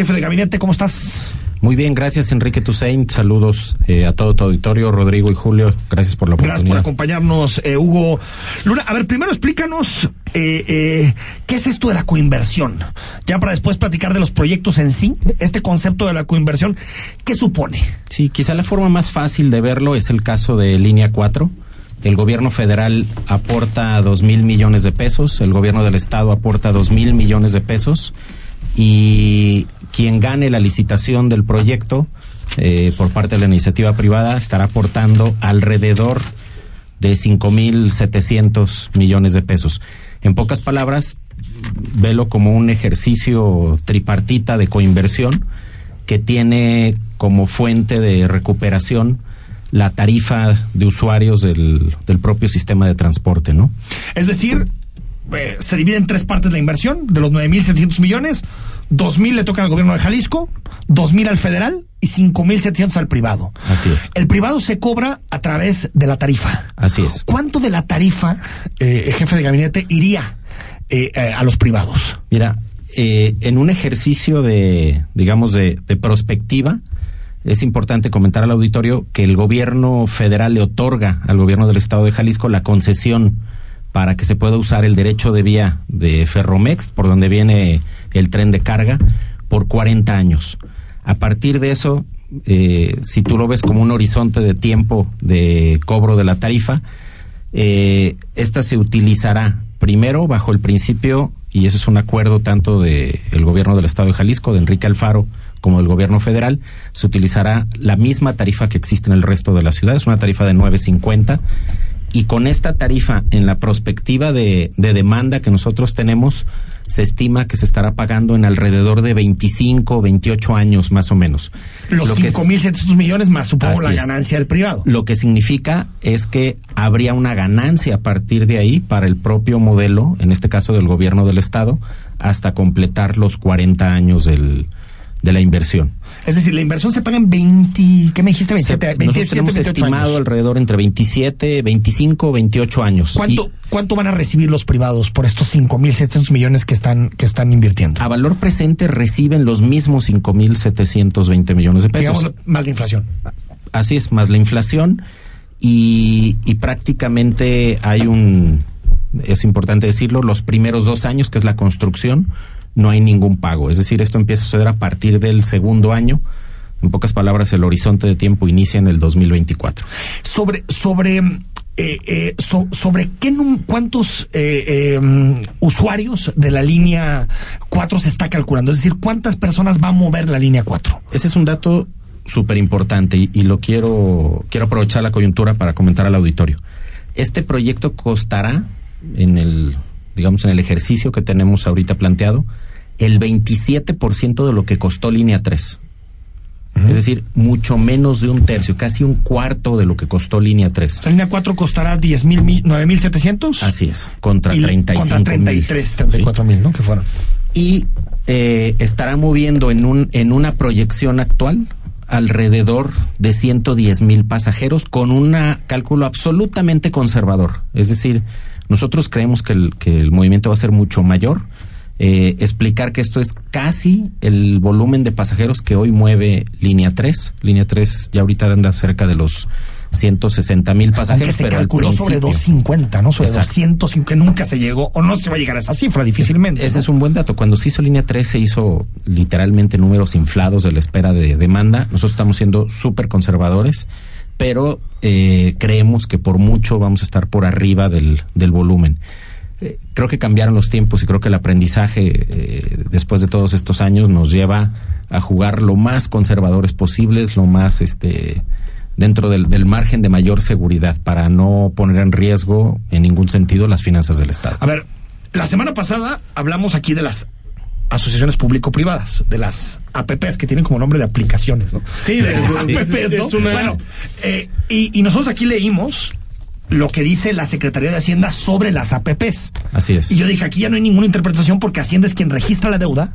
jefe de gabinete, ¿cómo estás? Muy bien, gracias Enrique Toussaint. Saludos eh, a todo tu auditorio, Rodrigo y Julio. Gracias por la oportunidad. Gracias por acompañarnos, eh, Hugo Luna. A ver, primero explícanos eh, qué es esto de la coinversión. Ya para después platicar de los proyectos en sí, este concepto de la coinversión, ¿qué supone? Sí, quizá la forma más fácil de verlo es el caso de Línea 4. El gobierno federal aporta dos mil millones de pesos, el gobierno del estado aporta dos mil millones de pesos y quien gane la licitación del proyecto eh, por parte de la iniciativa privada estará aportando alrededor de 5.700 millones de pesos. En pocas palabras, velo como un ejercicio tripartita de coinversión que tiene como fuente de recuperación la tarifa de usuarios del, del propio sistema de transporte, ¿no? Es decir, eh, se divide en tres partes la inversión, de los 9.700 millones, 2.000 le toca al gobierno de Jalisco, 2.000 al federal y 5.700 al privado. Así es. El privado se cobra a través de la tarifa. Así es. ¿Cuánto de la tarifa, eh, jefe de gabinete, iría eh, eh, a los privados? Mira, eh, en un ejercicio de, digamos, de, de prospectiva, es importante comentar al auditorio que el gobierno federal le otorga al gobierno del estado de Jalisco la concesión para que se pueda usar el derecho de vía de Ferromex, por donde viene el tren de carga, por 40 años. A partir de eso, eh, si tú lo ves como un horizonte de tiempo de cobro de la tarifa, eh, esta se utilizará primero bajo el principio, y eso es un acuerdo tanto del el gobierno del estado de Jalisco, de Enrique Alfaro, como del gobierno federal, se utilizará la misma tarifa que existe en el resto de la ciudad, es una tarifa de 9.50 y con esta tarifa en la prospectiva de, de, demanda que nosotros tenemos, se estima que se estará pagando en alrededor de 25, 28 años más o menos. Los 5.700 millones más supongo la ganancia del privado. Lo que significa es que habría una ganancia a partir de ahí para el propio modelo, en este caso del gobierno del Estado, hasta completar los 40 años del, de la inversión. Es decir, la inversión se paga en 20, ¿qué me dijiste? 27, Se, 27 tenemos 28 estimado años. alrededor entre 27, 25, 28 años. ¿Cuánto, y, ¿Cuánto van a recibir los privados por estos 5.700 millones que están, que están invirtiendo? A valor presente reciben los mismos 5.720 millones de pesos. Digamos, más la inflación. Así es, más la inflación y, y prácticamente hay un, es importante decirlo, los primeros dos años, que es la construcción, no hay ningún pago. Es decir, esto empieza a suceder a partir del segundo año. En pocas palabras, el horizonte de tiempo inicia en el 2024. Sobre, sobre, eh, eh, so, sobre qué cuántos eh, usuarios de la línea 4 se está calculando. Es decir, cuántas personas va a mover la línea 4. Ese es un dato súper importante y, y, lo quiero, quiero aprovechar la coyuntura para comentar al auditorio. Este proyecto costará en el digamos, en el ejercicio que tenemos ahorita planteado, el 27% de lo que costó línea 3. Uh -huh. Es decir, mucho menos de un tercio, casi un cuarto de lo que costó línea 3. La línea 4 costará 10 mil, 9.700. Así es, contra y 35 Contra 33, 34 mil, ¿sí? ¿no? Que fueron. Y eh, estará moviendo en, un, en una proyección actual alrededor de 110 mil pasajeros con un cálculo absolutamente conservador. Es decir, nosotros creemos que el, que el movimiento va a ser mucho mayor. Eh, explicar que esto es casi el volumen de pasajeros que hoy mueve línea 3. Línea 3 ya ahorita anda cerca de los 160 mil pasajeros. Aunque se pero calculó sobre 250, ¿no? Sobre Exacto. 200, que nunca se llegó, o no se va a llegar a esa cifra difícilmente. Ese ¿no? es un buen dato. Cuando se hizo línea 3 se hizo literalmente números inflados de la espera de demanda. Nosotros estamos siendo súper conservadores pero eh, creemos que por mucho vamos a estar por arriba del, del volumen. Eh, creo que cambiaron los tiempos y creo que el aprendizaje eh, después de todos estos años nos lleva a jugar lo más conservadores posibles, lo más este dentro del, del, margen de mayor seguridad para no poner en riesgo en ningún sentido las finanzas del Estado. A ver, la semana pasada hablamos aquí de las asociaciones público-privadas, de las APPs que tienen como nombre de aplicaciones, ¿no? Sí, de, de APPs, ¿no? Una... Bueno, eh, y, y, nosotros aquí leímos lo que dice la Secretaría de Hacienda sobre las APPs. Así es. Y yo dije, aquí ya no hay ninguna interpretación porque Hacienda es quien registra la deuda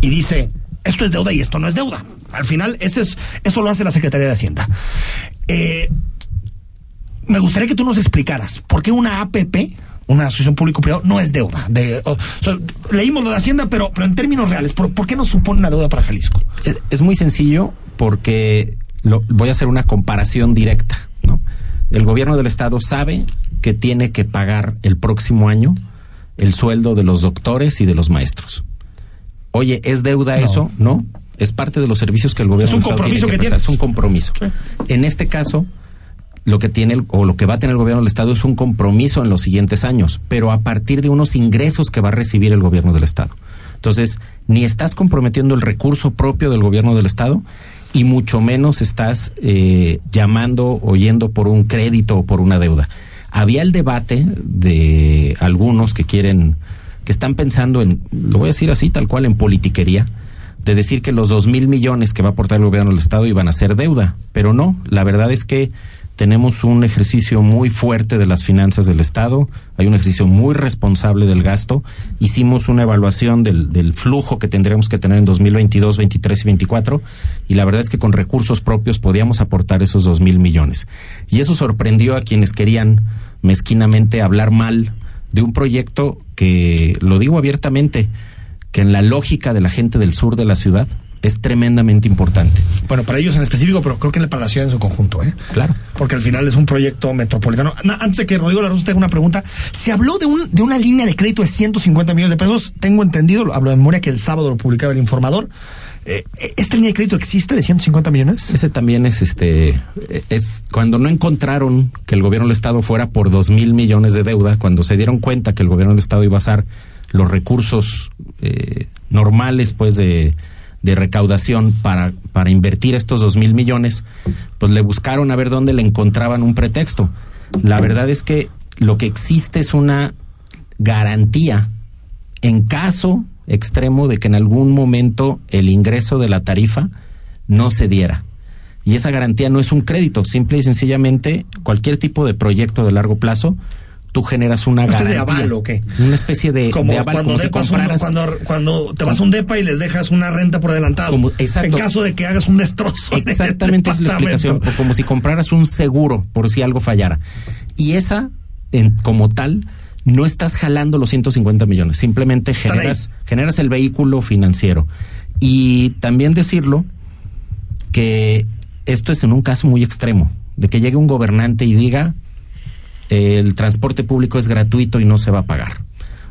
y dice, esto es deuda y esto no es deuda. Al final, ese es, eso lo hace la Secretaría de Hacienda. Eh, me gustaría que tú nos explicaras por qué una APP una asociación público-privada, no es deuda. De, leímos lo de Hacienda, pero, pero en términos reales, ¿por, qué no supone una deuda para Jalisco? Es, muy sencillo porque lo, voy a hacer una comparación directa. ¿no? El gobierno del Estado sabe que tiene que pagar el próximo año el sueldo de los doctores y de los maestros. Oye, ¿es deuda eso? No. Es parte de los servicios que el gobierno del Estado tiene que, prestar. Es un compromiso. En este caso, lo que tiene o lo que va a tener el gobierno del estado es un compromiso en los siguientes años, pero a partir de unos ingresos que va a recibir el gobierno del estado. Entonces, ni estás comprometiendo el recurso propio del gobierno del estado y mucho menos estás eh, llamando o yendo por un crédito o por una deuda. Había el debate de algunos que quieren, que están pensando en, lo voy a decir así, tal cual, en politiquería, de decir que los dos mil millones que va a aportar el gobierno del estado iban a ser deuda, pero no, la verdad es que tenemos un ejercicio muy fuerte de las finanzas del Estado, hay un ejercicio muy responsable del gasto. Hicimos una evaluación del, flujo que tendremos que tener en 2022, 23 y 24 y la verdad es que con recursos propios podíamos aportar esos dos mil millones. Y eso sorprendió a quienes querían mezquinamente hablar mal de un proyecto que, lo digo abiertamente, que en la lógica de la gente del sur de la ciudad es tremendamente importante. Bueno, para ellos en específico, pero creo que para la ciudad en su conjunto, ¿eh? Claro. Porque al final es un proyecto metropolitano. antes de que Rodrigo Larrosa tenga una pregunta, se habló de, un, de una línea de crédito de 150 millones de pesos. Tengo entendido, hablo de memoria, que el sábado lo publicaba el informador. Eh, ¿Esta línea de crédito existe de 150 millones? Ese también es este es cuando no encontraron que el gobierno del estado fuera por dos mil millones de deuda, cuando se dieron cuenta que el gobierno del estado iba a usar los recursos eh, normales, pues de de recaudación para, para invertir estos dos mil millones, pues le buscaron a ver dónde le encontraban un pretexto. La verdad es que lo que existe es una garantía en caso extremo de que en algún momento el ingreso de la tarifa no se diera. Y esa garantía no es un crédito, simple y sencillamente cualquier tipo de proyecto de largo plazo tú generas una garantía. de aval o qué? Una especie de, como aval, cuando, si compraras, cuando, cuando, te vas a un depa y les dejas una renta por adelantado. En caso de que hagas un destrozo. Exactamente esa es la explicación. Como si compraras un seguro por si algo fallara. Y esa, en, como tal, no estás jalando los 150 millones. Simplemente generas, generas el vehículo financiero. Y también decirlo que esto es en un caso muy extremo, de que llegue un gobernante y diga el transporte público es gratuito y no se va a pagar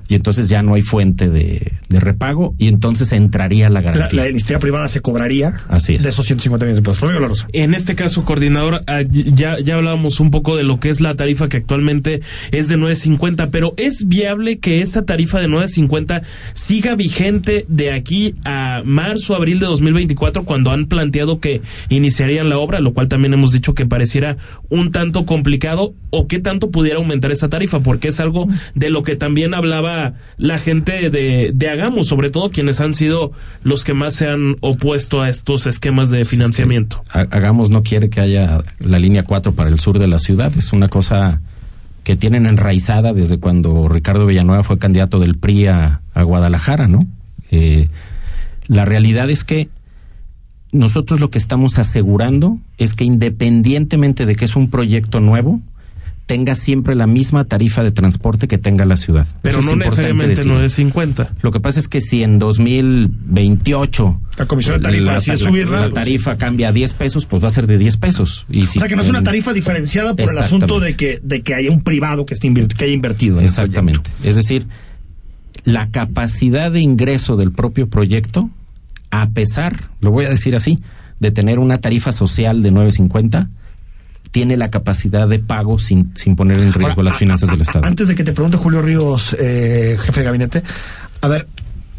y entonces ya no hay fuente de, repago y entonces entraría la garantía. La, la iniciativa privada se cobraría Así es. de esos 150 millones de pesos. En este caso, coordinador, ah, ya, ya hablábamos un poco de lo que es la tarifa que actualmente es de 9.50, pero ¿es viable que esa tarifa de 9.50 siga vigente de aquí a marzo, abril de 2024 cuando han planteado que iniciarían la obra, lo cual también hemos dicho que pareciera un tanto complicado o qué tanto pudiera aumentar esa tarifa, porque es algo de lo que también hablaba la, gente de, de Hagamos, sobre todo quienes han sido los que más se han opuesto a estos esquemas de financiamiento. Hagamos no quiere que haya la línea 4 para el sur de la ciudad, es una cosa que tienen enraizada desde cuando Ricardo Villanueva fue candidato del PRI a, Guadalajara, ¿no? Eh, la realidad es que nosotros lo que estamos asegurando es que independientemente de que es un proyecto nuevo, tenga siempre la misma tarifa de transporte que tenga la ciudad. Pero no necesariamente 9.50. Lo que pasa es que si en 2028 la comisión de tarifa la, subirla, la, tarifa cambia a 10 pesos, pues va a ser de 10 pesos. Y o sea que no es una tarifa diferenciada por el asunto de que de que haya un privado que esté que haya invertido. exactamente. es decir, la capacidad de ingreso del propio proyecto, a pesar, lo voy a decir así, de tener una tarifa social de 9.50 tiene la capacidad de pago sin, sin poner en riesgo las finanzas del Estado. Antes de que te pregunte Julio Ríos, eh, jefe de gabinete, a ver,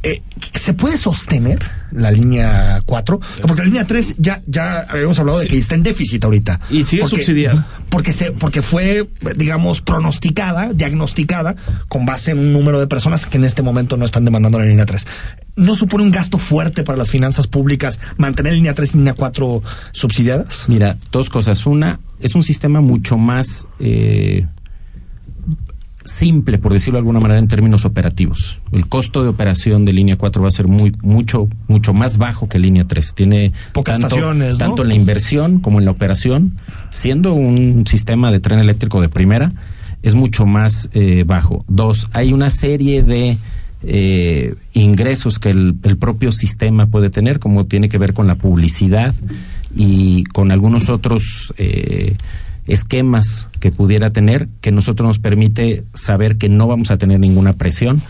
eh, ¿se puede sostener la línea 4? Porque la línea 3 ya, ya habíamos hablado de que está en déficit ahorita. Y sigue porque, subsidiada. Porque, se, porque fue, digamos, pronosticada, diagnosticada, con base en un número de personas que en este momento no están demandando la línea 3. ¿No supone un gasto fuerte para las finanzas públicas mantener línea 3 y línea 4 subsidiadas? Mira, dos cosas. Una, es un sistema mucho más... Eh, simple, por decirlo de alguna manera, en términos operativos. El costo de operación de línea 4 va a ser muy, mucho, mucho más bajo que línea 3. Tiene Pocas tanto, estaciones, tanto en la inversión como en la operación, siendo un sistema de tren eléctrico de primera, es mucho más eh, bajo. Dos, hay una serie de eh, ingresos que el, el, propio sistema puede tener, como tiene que ver con la publicidad y con algunos otros eh, esquemas que pudiera tener, que nosotros nos permite saber que no vamos a tener ninguna presión.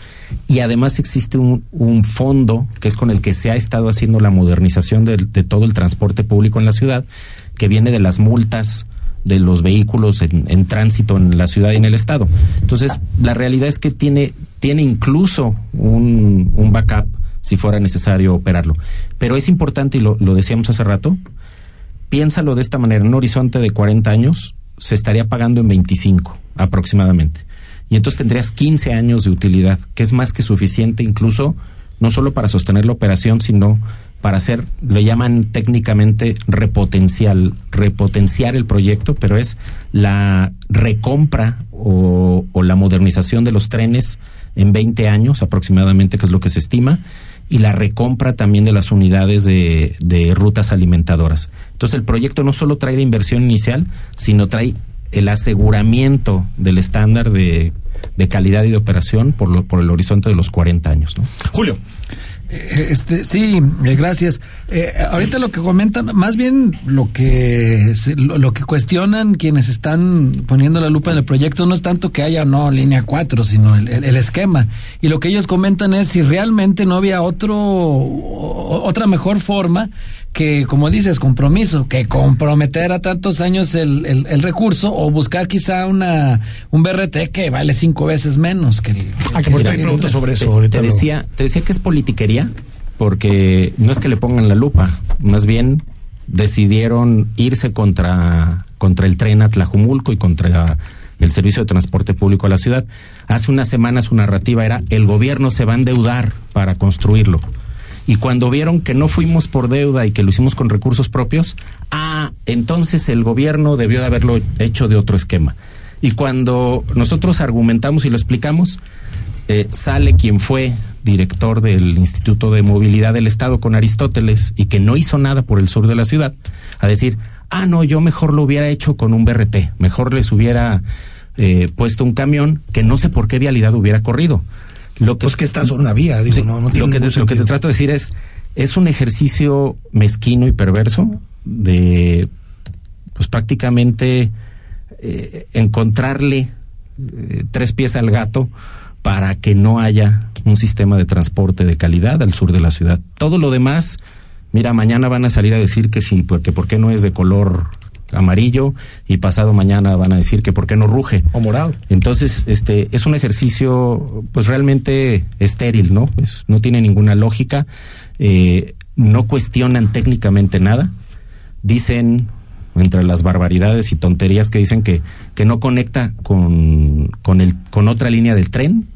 Y además existe un, un fondo que es con el que se ha estado haciendo la modernización de, de todo el transporte público en la ciudad, que viene de las multas de los vehículos en, en, tránsito en la ciudad y en el estado. Entonces, la realidad es que tiene, tiene incluso un, un backup si fuera necesario operarlo. Pero es importante, y lo, lo, decíamos hace rato, piénsalo de esta manera, en un horizonte de 40 años se estaría pagando en 25 aproximadamente. Y entonces tendrías 15 años de utilidad, que es más que suficiente incluso no solo para sostener la operación, sino para hacer, lo llaman técnicamente repotencial, repotenciar el proyecto, pero es la recompra o, o, la modernización de los trenes en 20 años aproximadamente, que es lo que se estima, y la recompra también de las unidades de, rutas alimentadoras. Entonces el proyecto no solo trae la inversión inicial, sino trae el aseguramiento del estándar de, de calidad y de operación por, lo, por el horizonte de los 40 años. ¿no? Julio. Este, sí, gracias. Eh, ahorita lo que comentan, más bien lo que lo, que cuestionan quienes están poniendo la lupa en el proyecto no es tanto que haya no línea 4, sino el, el, esquema. Y lo que ellos comentan es si realmente no había otro otra mejor forma que, como dices, compromiso, que comprometer a tantos años el, el, el, recurso o buscar quizá una un BRT que vale cinco veces menos que el. Ah, que, que te preguntas sobre eso. Te, te decía, te decía que es politiquería, porque no es que le pongan la lupa, más bien decidieron irse contra, contra el tren a Tlajumulco y contra el servicio de transporte público a la ciudad. Hace unas semanas su narrativa era el gobierno se va a endeudar para construirlo. Y cuando vieron que no fuimos por deuda y que lo hicimos con recursos propios, ah, entonces el gobierno debió de haberlo hecho de otro esquema. Y cuando nosotros argumentamos y lo explicamos, eh, sale quien fue director del Instituto de Movilidad del Estado con Aristóteles y que no hizo nada por el sur de la ciudad, a decir, ah, no, yo mejor lo hubiera hecho con un BRT, mejor les hubiera eh, puesto un camión que no sé por qué vialidad hubiera corrido. Lo que, pues que está sobre una vía, digo, sí, no, no lo, que te, lo que te trato de decir es, es un ejercicio mezquino y perverso de, pues prácticamente eh, encontrarle eh, tres pies al gato para que no haya un sistema de transporte de calidad al sur de la ciudad. Todo lo demás, mira, mañana van a salir a decir que sí, porque por qué no es de color amarillo y pasado mañana van a decir que por qué no ruge o morado. Entonces, este es un ejercicio pues realmente estéril, ¿no? Pues no tiene ninguna lógica, eh, no cuestionan técnicamente nada, dicen entre las barbaridades y tonterías que dicen que, que no conecta con, con, el, con otra línea del tren,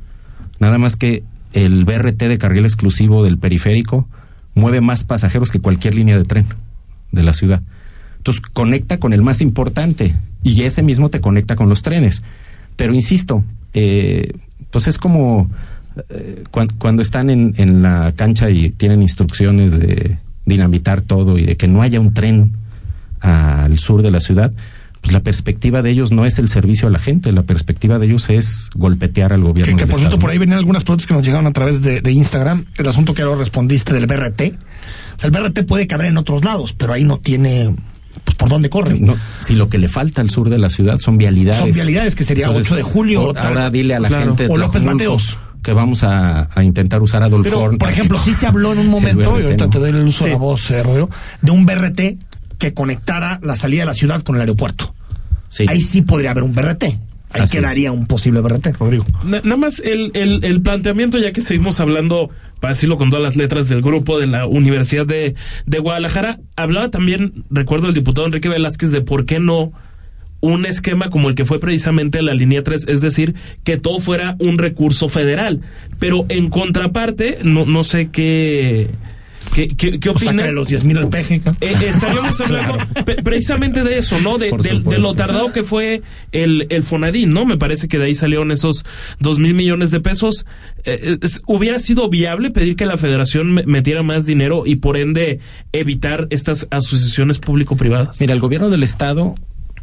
nada más que el BRT de carril exclusivo del periférico mueve más pasajeros que cualquier línea de tren de la ciudad. Entonces conecta con el más importante y ese mismo te conecta con los trenes. Pero insisto, eh, pues es como eh, cuando, cuando, están en, en la cancha y tienen instrucciones de dinamitar todo y de que no haya un tren al sur de la ciudad, pues la perspectiva de ellos no es el servicio a la gente, la perspectiva de ellos es golpetear al gobierno. Que, que por Estado. cierto, por ahí venían algunas preguntas que nos llegaron a través de, de Instagram, el asunto que ahora respondiste del BRT. O sea, el BRT puede caber en otros lados, pero ahí no tiene por dónde corre. No, si lo que le falta al sur de la ciudad son vialidades. Son vialidades que sería Entonces, 8 de julio. Ahora, ahora dile a la claro. gente. O López Mateos. Que vamos a, a intentar usar Adolfo. Pero, por ejemplo, sí se habló en un momento, y ahorita ¿no? te doy el uso sí. de la voz, eh, Rodrigo, de un BRT que conectara la salida de la ciudad con el aeropuerto. Sí. Ahí sí podría haber un BRT. Ahí Así quedaría es. un posible BRT, Rodrigo. Nada más el, el, el, planteamiento, ya que seguimos hablando, para decirlo con todas las letras del grupo de la Universidad de, de Guadalajara, hablaba también, recuerdo el diputado Enrique Velázquez, de por qué no un esquema como el que fue precisamente la línea 3, es decir, que todo fuera un recurso federal. Pero en contraparte, no, no sé qué ¿Qué, qué, qué opinas? Los 10 mil al peje. Eh, estaríamos hablando claro. precisamente de eso, ¿no? De, de, de, lo tardado que fue el, el Fonadín, ¿no? Me parece que de ahí salieron esos 2 mil millones de pesos. Eh, es, ¿Hubiera sido viable pedir que la federación metiera más dinero y por ende evitar estas asociaciones público-privadas? Mira, el gobierno del Estado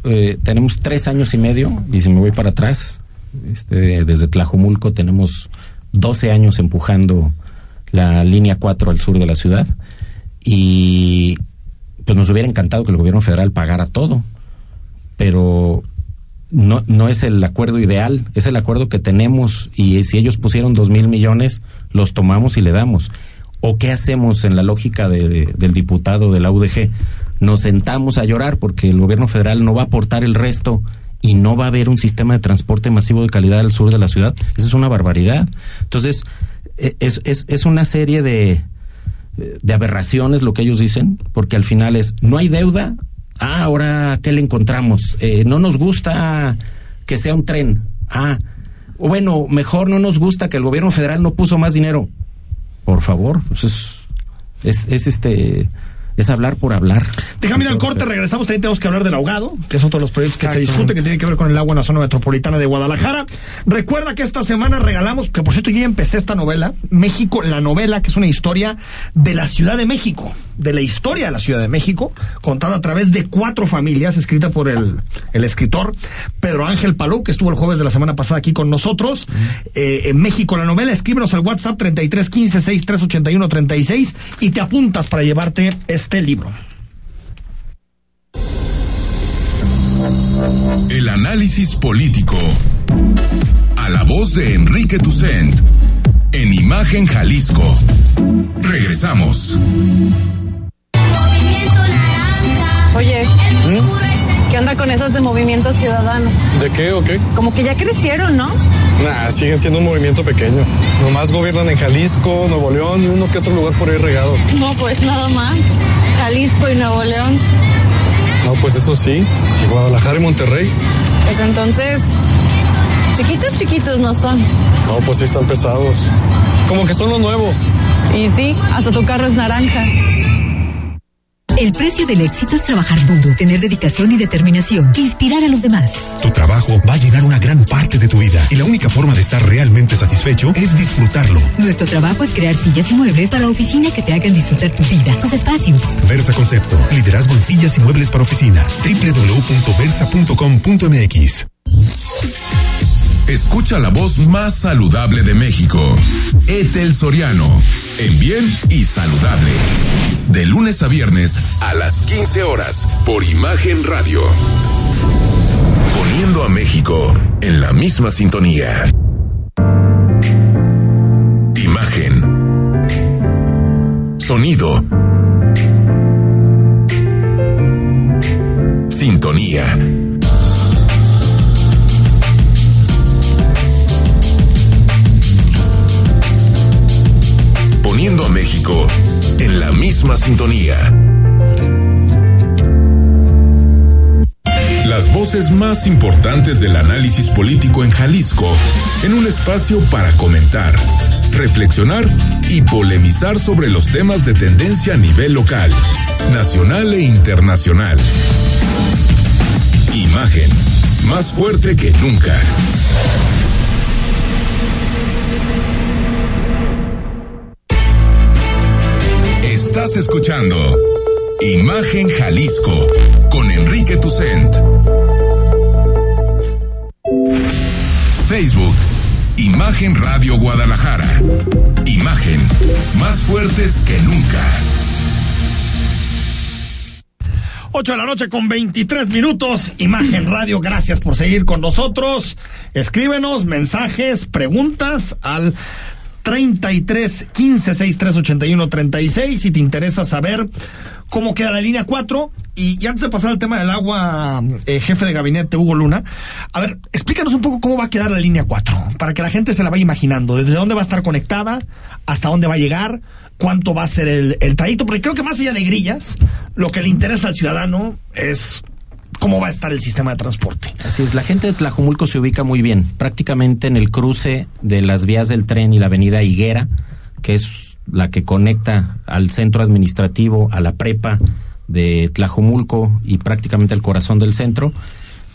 eh, tenemos tres años y medio, y si me voy para atrás, Este, desde Tlajumulco tenemos 12 años empujando la línea 4 al sur de la ciudad y pues nos hubiera encantado que el gobierno federal pagara todo, pero no, no es el acuerdo ideal, es el acuerdo que tenemos y si ellos pusieron dos mil millones, los tomamos y le damos. ¿O qué hacemos en la lógica de, del diputado de la UDG? Nos sentamos a llorar porque el gobierno federal no va a aportar el resto y no va a haber un sistema de transporte masivo de calidad al sur de la ciudad. Eso es una barbaridad. Entonces, es, es, es una serie de, de aberraciones lo que ellos dicen, porque al final es, no hay deuda, ah, ahora, ¿qué le encontramos? Eh, no nos gusta que sea un tren, ah, bueno, mejor no nos gusta que el gobierno federal no puso más dinero. Por favor, pues es, es, es este es hablar por hablar. Déjame ir al corte, regresamos, también tenemos que hablar del ahogado, que es otro de los proyectos que se discute, que tiene que ver con el agua en la zona metropolitana de Guadalajara. Recuerda que esta semana regalamos, que por cierto ya empecé esta novela, México, la novela, que es una historia de la Ciudad de México, de la historia de la Ciudad de México, contada a través de cuatro familias, escrita por el, el escritor Pedro Ángel Palou, que estuvo el jueves de la semana pasada aquí con nosotros. Eh, en México, la novela, escríbenos al WhatsApp 3315 6381 36 y te apuntas para llevarte este libro. El análisis político. A la voz de Enrique Tucent. En Imagen Jalisco. Regresamos. Oye, ¿qué onda con esas de Movimiento Ciudadano? ¿De qué o qué? Como que ya crecieron, ¿no? Nah, siguen siendo un movimiento pequeño. Nomás gobiernan en Jalisco, Nuevo León y uno que otro lugar por ahí regado. No, pues nada más. Jalisco y Nuevo León. No, pues eso sí. Y Guadalajara y Monterrey. Pues entonces, chiquitos, chiquitos no son. No, pues sí están pesados. Como que son lo nuevo. Y sí, hasta tu carro es naranja. El precio del éxito es trabajar duro, tener dedicación y determinación, inspirar a los demás. Tu trabajo va a llenar una gran parte de tu vida y la única forma de estar realmente satisfecho es disfrutarlo. Nuestro trabajo es crear sillas y muebles para oficina que te hagan disfrutar tu vida, tus espacios. Versa Concepto, liderazgo en sillas y muebles para oficina. www.versa.com.mx. Escucha la voz más saludable de México. Etel Soriano. En bien y saludable. De lunes a viernes a las 15 horas por Imagen Radio. Poniendo a México en la misma sintonía. Imagen. Sonido. Sintonía. A México en la misma sintonía. Las voces más importantes del análisis político en Jalisco, en un espacio para comentar, reflexionar y polemizar sobre los temas de tendencia a nivel local, nacional e internacional. Imagen, más fuerte que nunca. Estás escuchando Imagen Jalisco con Enrique Tucent. Facebook, Imagen Radio Guadalajara. Imagen, más fuertes que nunca. 8 de la noche con 23 minutos. Imagen Radio, gracias por seguir con nosotros. Escríbenos mensajes, preguntas al 33 15 63 81 36 si te interesa saber cómo queda la línea 4 y, y antes de pasar al tema del agua eh, jefe de gabinete Hugo Luna a ver explícanos un poco cómo va a quedar la línea 4 para que la gente se la vaya imaginando. Desde dónde va a estar conectada hasta dónde va a llegar cuánto va a ser el, el trayecto porque creo que más allá de grillas lo que le interesa al ciudadano es cómo va a estar el sistema de transporte. Así es, la gente de Tlajumulco se ubica muy bien, prácticamente en el cruce de las vías del tren y la avenida Higuera, que es la que conecta al centro administrativo, a la prepa de Tlajumulco y prácticamente al corazón del centro.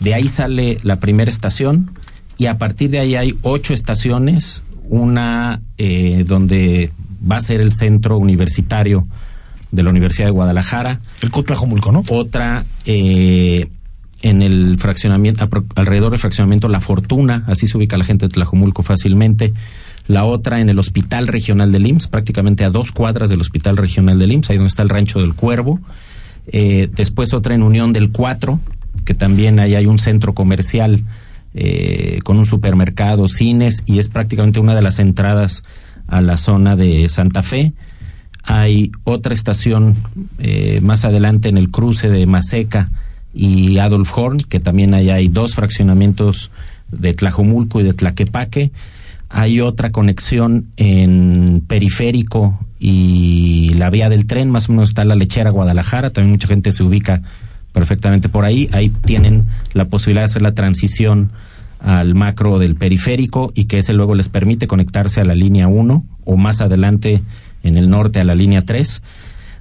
De ahí sale la primera estación y a partir de ahí hay ocho estaciones, una eh, donde va a ser el centro universitario de la Universidad de Guadalajara. El Tlajumulco, ¿no? Otra eh, en el fraccionamiento, alrededor del fraccionamiento La Fortuna, así se ubica la gente de Tlajomulco fácilmente. La otra en el Hospital Regional del IMSS, prácticamente a dos cuadras del Hospital Regional del IMSS, ahí donde está el Rancho del Cuervo. Eh, después otra en Unión del Cuatro, que también ahí hay un centro comercial eh, con un supermercado, cines, y es prácticamente una de las entradas a la zona de Santa Fe. Hay otra estación eh, más adelante en el cruce de Maseca y Adolf Horn, que también ahí hay dos fraccionamientos de Tlajomulco y de Tlaquepaque. Hay otra conexión en periférico y la vía del tren, más o menos está la lechera Guadalajara, también mucha gente se ubica perfectamente por ahí. Ahí tienen la posibilidad de hacer la transición al macro del periférico y que ese luego les permite conectarse a la línea 1 o más adelante en el norte a la línea 3.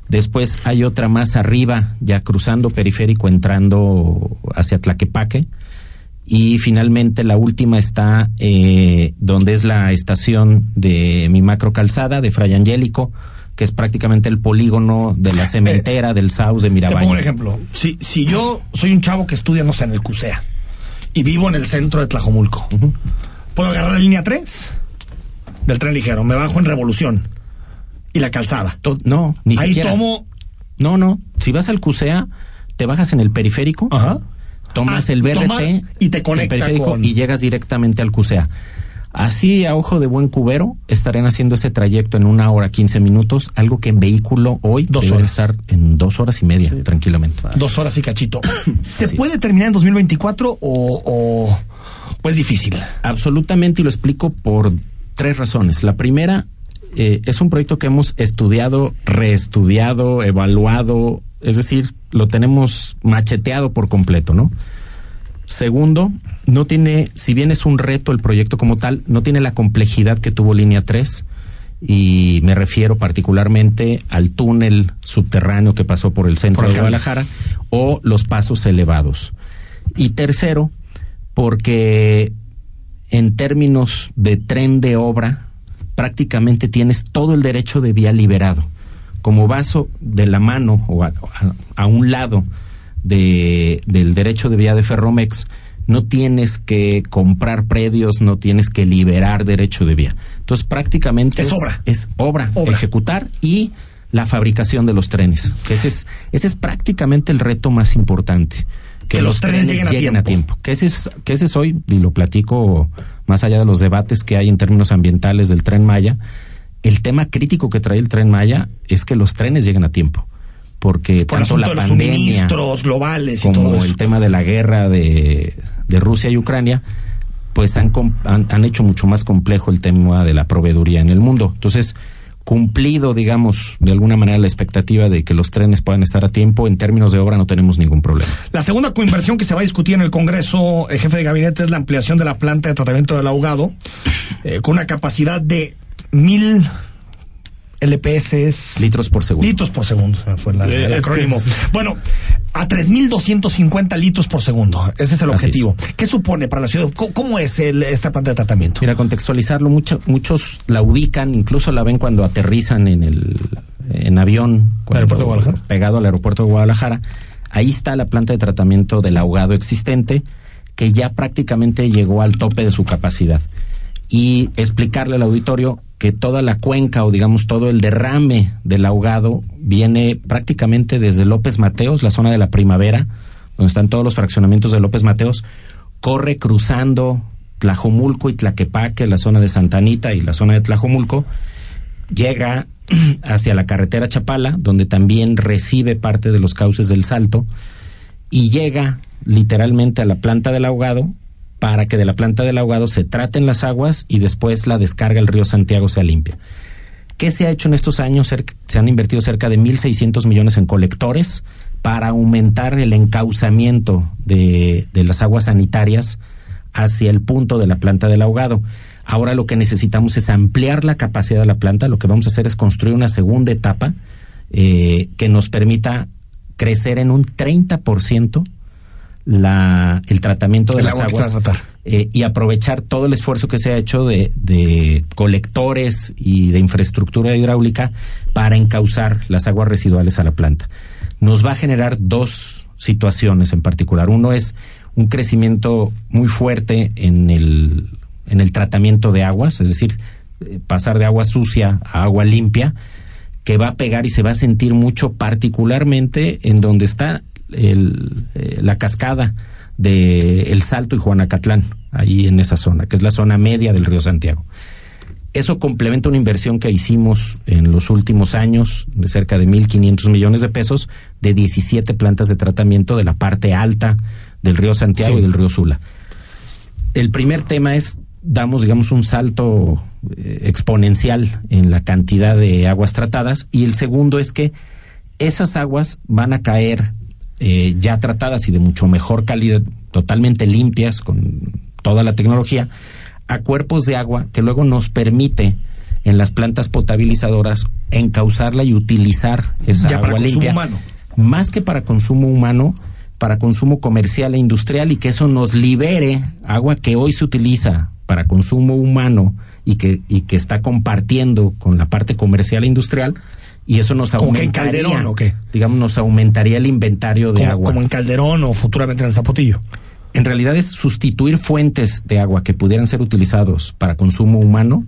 Después hay otra más arriba, ya cruzando periférico, entrando hacia Tlaquepaque. Y finalmente la última está eh, donde es la estación de mi macro calzada de Fray Angélico, que es prácticamente el polígono de la cementera del Saus de Miravalle. Te pongo un ejemplo. Si, si yo soy un chavo que estudia, no sé, en el CUSEA y vivo en el centro de Tlajomulco, ¿puedo agarrar la línea 3 del tren ligero? Me bajo en Revolución y la calzada. no, ni Ahí siquiera. tomo. No, no. Si vas al CUSEA, te bajas en el periférico. Tomas Ah, el BRT toma y te conecta el periférico con- y llegas directamente al CUSEA. Así, a ojo de buen cubero, estarían haciendo ese trayecto en una hora, 15 minutos, algo que en vehículo hoy Dos horas. estar en dos horas y media, tranquilamente. Dos horas y cachito. ¿Se Así puede terminar en 2024 o, o, o es difícil? Absolutamente, y lo explico por tres razones. La primera, eh, es un proyecto que hemos estudiado, reestudiado, evaluado, es decir, lo tenemos macheteado por completo, ¿no? Segundo, no tiene, si bien es un reto el proyecto como tal, no tiene la complejidad que tuvo Línea 3 y me refiero particularmente al túnel subterráneo que pasó por el centro Por de. Guadalajara o los pasos elevados. Y tercero, porque en términos de tren de obra, prácticamente tienes todo el derecho de vía liberado. Como vaso de la mano o a, a- a un lado de, del derecho de vía de Ferromex, no tienes que comprar predios, no tienes que liberar derecho de vía. Entonces prácticamente Es obra. es obra, Obra. ejecutar y la fabricación de los trenes. Ese es, ese es prácticamente el reto más importante. Que, los, trenes, lleguen, a, tiempo. Que ese, es, que ese es hoy, y lo platico más allá de los debates que hay en términos ambientales del tren Maya, el tema crítico que trae el tren Maya es que los trenes lleguen a tiempo. Porque Por tanto la de los pandemia suministros globales y como todo eso. el tema de la guerra de, de Rusia y Ucrania, pues han, han, han hecho mucho más complejo el tema de la proveeduría en el mundo. Entonces, cumplido, digamos, de alguna manera la expectativa de que los trenes puedan estar a tiempo, en términos de obra no tenemos ningún problema. La segunda coinversión que se va a discutir en el Congreso, el jefe de gabinete, es la ampliación de la planta de tratamiento del ahogado, eh, con una capacidad de mil LPS. Litros por segundo. Litros por segundo, fue la- Eh, el es que acrónimo. es- Bueno, a 3.250 litros por segundo. Ese es el objetivo. ¿Qué supone para la ciudad? ¿Cómo, cómo es el- esta planta de tratamiento? Mira, contextualizarlo, mucho- muchos la ubican, incluso la ven cuando aterrizan en el en avión, cuando- aeropuerto de Guadalajara? pegado al aeropuerto de Guadalajara. Ahí está la planta de tratamiento del ahogado existente, que ya prácticamente llegó al tope de su capacidad. Y explicarle al auditorio que toda la cuenca o digamos todo el derrame del ahogado viene prácticamente desde López Mateos, la zona de la primavera, donde están todos los fraccionamientos de López Mateos, corre cruzando Tlajomulco y Tlaquepaque, la zona de Santa Anita y la zona de Tlajomulco, llega hacia la carretera Chapala, donde también recibe parte de los cauces del Salto, y llega literalmente a la planta del ahogado para que de la planta del ahogado se traten las aguas y después la descarga el río Santiago sea limpia. ¿Qué se ha hecho en estos años? Se han invertido cerca de 1.600 millones en colectores para aumentar el encauzamiento de, de las aguas sanitarias hacia el punto de la planta del ahogado. Ahora lo que necesitamos es ampliar la capacidad de la planta. Lo que vamos a hacer es construir una segunda etapa eh, que nos permita crecer en un 30% la, el tratamiento de El las agua aguas eh, y aprovechar todo el esfuerzo que se ha hecho de, de colectores y de infraestructura hidráulica para encauzar las aguas residuales a la planta. Nos va a generar dos situaciones en particular. Uno es un crecimiento muy fuerte en el, en el tratamiento de aguas, es decir, eh, pasar de agua sucia a agua limpia, que va a pegar y se va a sentir mucho, particularmente en donde está el, eh, la cascada de El Salto y Juanacatlán, ahí en esa zona, que es la zona media del río Santiago. Eso complementa una inversión que hicimos en los últimos años de cerca de 1.500 millones de pesos de 17 plantas de tratamiento de la parte alta del río Santiago Sí. y del río Sula. El primer tema es, damos, digamos, un salto eh, exponencial en la cantidad de aguas tratadas y el segundo es que esas aguas van a caer eh, ya tratadas y de mucho mejor calidad, totalmente limpias, con toda la tecnología, a cuerpos de agua que luego nos permite en las plantas potabilizadoras encauzarla y utilizar esa Ya para agua consumo limpia. humano. Más que para consumo humano, para consumo comercial e industrial y que eso nos libere agua que hoy se utiliza para consumo humano y que, y que está compartiendo con la parte comercial e industrial y eso nos ¿Como que en aumentaría, Calderón, o qué? digamos, nos aumentaría el inventario de Como, agua. como en Calderón o futuramente en el Zapotillo. En realidad es sustituir fuentes de agua que pudieran ser utilizados para consumo humano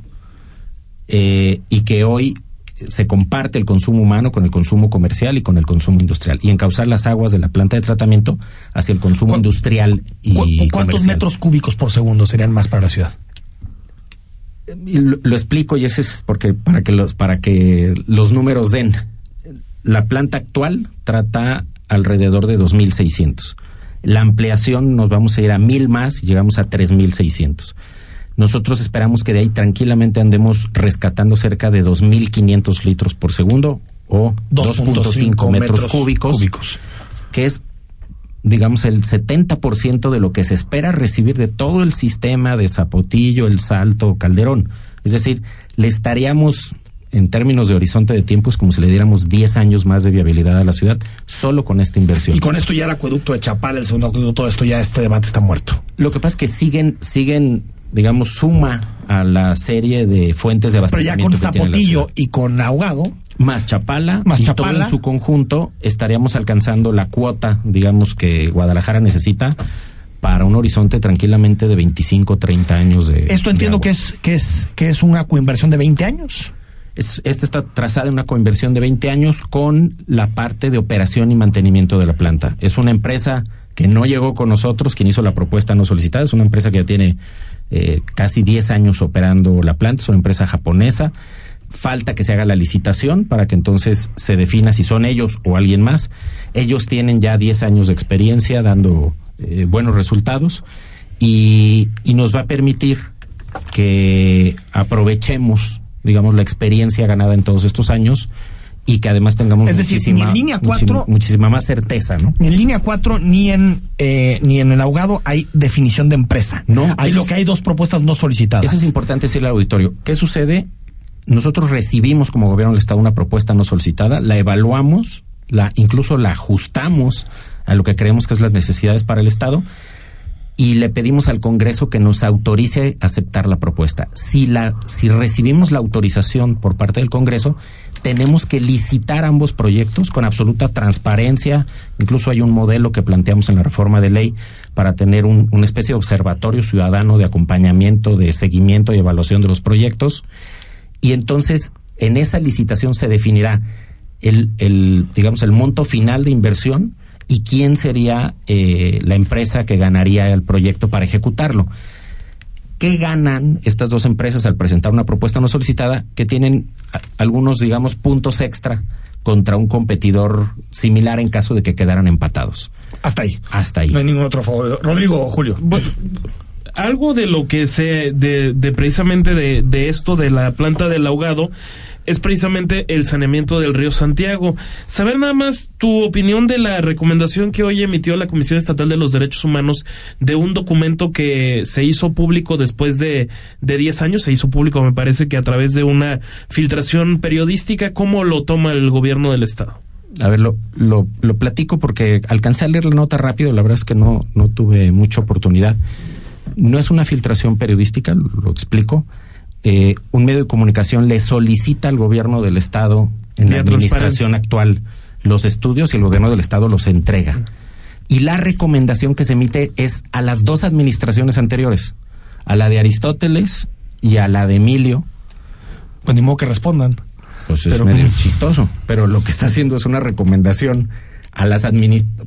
eh, y que hoy se comparte el consumo humano con el consumo comercial y con el consumo industrial y encauzar las aguas de la planta de tratamiento hacia el consumo ¿Cu- industrial y ¿Cu- ¿Cuántos comercial. metros cúbicos por segundo serían más para la ciudad? Lo, lo explico y ese es porque para que los para que los números den. La planta actual trata alrededor de 2600. La ampliación nos vamos a ir a mil más y llegamos a 3600. Nosotros esperamos que de ahí tranquilamente andemos rescatando cerca de 2500 litros por segundo o 2.5 metros, cúbicos, cúbicos. que es digamos, el 70% de lo que se espera recibir de todo el sistema de Zapotillo, El Salto, Calderón. Es decir, le estaríamos, en términos de horizonte de tiempo, es como si le diéramos 10 años más de viabilidad a la ciudad solo con esta inversión. Y con esto ya el acueducto de Chapal, el segundo acueducto, todo esto ya este debate está muerto. Lo que pasa es que siguen, siguen, digamos, suma a la serie de fuentes de Pero ya abastecimiento con Zapotillo y con Ahogado, más Chapala, Más y todo Chapala. en su conjunto, estaríamos alcanzando la cuota, digamos, que Guadalajara necesita para un horizonte tranquilamente de 25, 30 años de esto entiendo que es, que es, que es una coinversión de 20 años. Es- Esta está trazada en una coinversión de 20 años con la parte de operación y mantenimiento de la planta. Es una empresa que no llegó con nosotros, quien hizo la propuesta no solicitada, es una empresa que ya tiene eh, casi 10 años operando la planta, es una empresa japonesa. Falta que se haga la licitación para que entonces se defina si son ellos o alguien más. Ellos tienen ya 10 años de experiencia dando eh, buenos resultados y, y nos va a permitir que aprovechemos, digamos, la experiencia ganada en todos estos años y que además tengamos Es decir, muchísima, ni en línea muchísima- cuatro- muchísima más certeza, ¿no? Ni en línea 4 ni en eh, ni en el ahogado hay definición de empresa. No, hay lo es- que hay dos propuestas no solicitadas. Eso es importante decirle al auditorio. ¿Qué sucede? Nosotros recibimos como gobierno del Estado una propuesta no solicitada, la evaluamos, la incluso la ajustamos a lo que creemos que es las necesidades para el Estado y le pedimos al Congreso que nos autorice aceptar la propuesta. Si la si recibimos la autorización por parte del Congreso, tenemos que licitar ambos proyectos con absoluta transparencia. Incluso hay un modelo que planteamos en la reforma de ley para tener un- una especie de observatorio ciudadano de acompañamiento, de seguimiento y evaluación de los proyectos. Y entonces, en esa licitación se definirá el, el, digamos, el monto final de inversión y quién sería eh, la empresa que ganaría el proyecto para ejecutarlo. ¿Qué ganan estas dos empresas al presentar una propuesta no solicitada que tienen algunos, digamos, puntos extra contra un competidor similar en caso de que quedaran empatados? Hasta ahí. Hasta ahí. No hay ningún otro favor. Rodrigo o Julio. Algo de lo que sé de, de precisamente de, de esto de la planta del ahogado es precisamente el saneamiento del río Santiago. Saber nada más tu opinión de la recomendación que hoy emitió la Comisión Estatal de los Derechos Humanos de un documento que se hizo público después de, de 10 años, se hizo público me parece que a través de una filtración periodística, ¿cómo lo toma el gobierno del Estado? A ver, lo, lo, lo platico porque alcancé a leer la nota rápido, la verdad es que no, no tuve mucha oportunidad. No es una filtración periodística, lo, lo explico. Eh, un medio de comunicación le solicita al gobierno del Estado en la administración actual los estudios y el gobierno del Estado los entrega. y la recomendación que se emite es a las dos administraciones anteriores, a la de Aristóteles y a la de Emilio. Pues ni modo que respondan. Pues es Pero medio chistoso, pero lo que está haciendo es una recomendación a las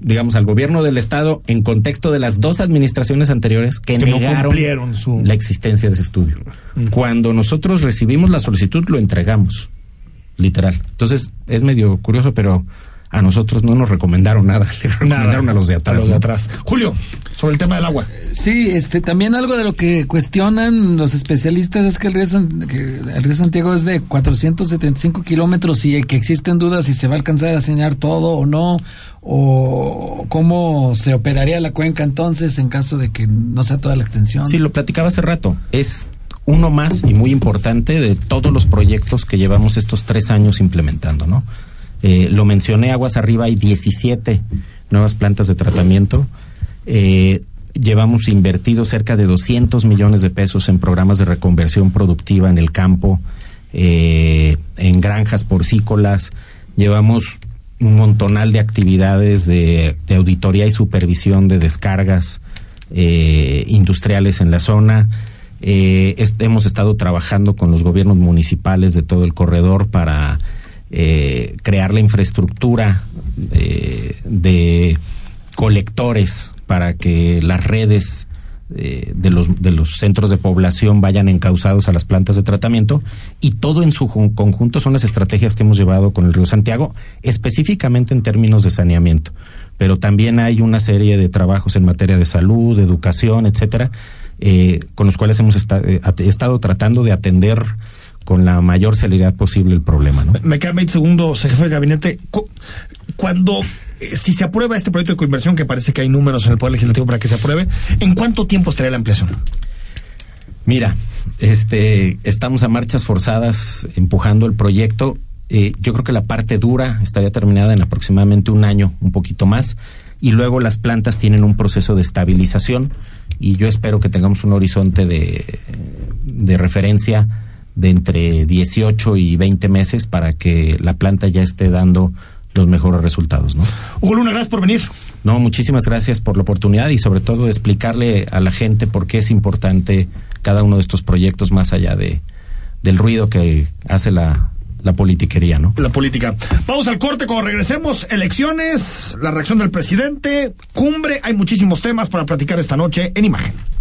digamos al gobierno del estado en contexto de las dos administraciones anteriores que, negaron su- la existencia de ese estudio. Cuando nosotros recibimos la solicitud lo entregamos, literal. Entonces es medio curioso, pero a nosotros no nos recomendaron nada, le recomendaron a los de atrás. A los de ¿no? atrás. Julio, sobre el tema del agua. Sí, este, también algo de lo que cuestionan los especialistas es que el río, San- que el río Santiago es de 475 kilómetros y que existen dudas si se va a alcanzar a señalar todo o no, o cómo se operaría la cuenca entonces en caso de que no sea toda la extensión. Sí, lo platicaba hace rato. Es uno más y muy importante de todos los proyectos que llevamos estos tres años implementando, ¿no? Eh, lo mencioné, aguas arriba hay 17 nuevas plantas de tratamiento. Eh, llevamos invertido cerca de 200 millones de pesos en programas de reconversión productiva en el campo, eh, en granjas porcícolas. Llevamos un montonal de actividades de, auditoría y supervisión de descargas eh, industriales en la zona. Hemos estado trabajando con los gobiernos municipales de todo el corredor para eh, crear la infraestructura eh, de colectores para que las redes eh, de, los, de los centros de población vayan encausados a las plantas de tratamiento y todo en su jun- conjunto son las estrategias que hemos llevado con el río Santiago, específicamente en términos de saneamiento. Pero también hay una serie de trabajos en materia de salud, de educación, etcétera, eh, con los cuales hemos eh, estado tratando de atender con la mayor celeridad posible el problema. ¿no? Me quedan 20 segundos, jefe de gabinete. Cu- Cuando, eh, si se aprueba este proyecto de coinversión, que parece que hay números en el Poder Legislativo para que se apruebe, ¿en cuánto tiempo estaría la ampliación? Mira, este, estamos a marchas forzadas empujando el proyecto. Eh, yo creo que la parte dura estaría terminada en aproximadamente un año, un poquito más, y luego las plantas tienen un proceso de estabilización y yo espero que tengamos un horizonte de, de referencia de entre 18 y 20 meses para que la planta ya esté dando los mejores resultados, ¿no? Hugo Luna, gracias por venir. No, muchísimas gracias por la oportunidad y sobre todo explicarle a la gente por qué es importante cada uno de estos proyectos más allá de del ruido que hace la, la politiquería, ¿no? La política. Vamos al corte cuando regresemos. Elecciones, la reacción del presidente, cumbre. Hay muchísimos temas para platicar esta noche en imagen.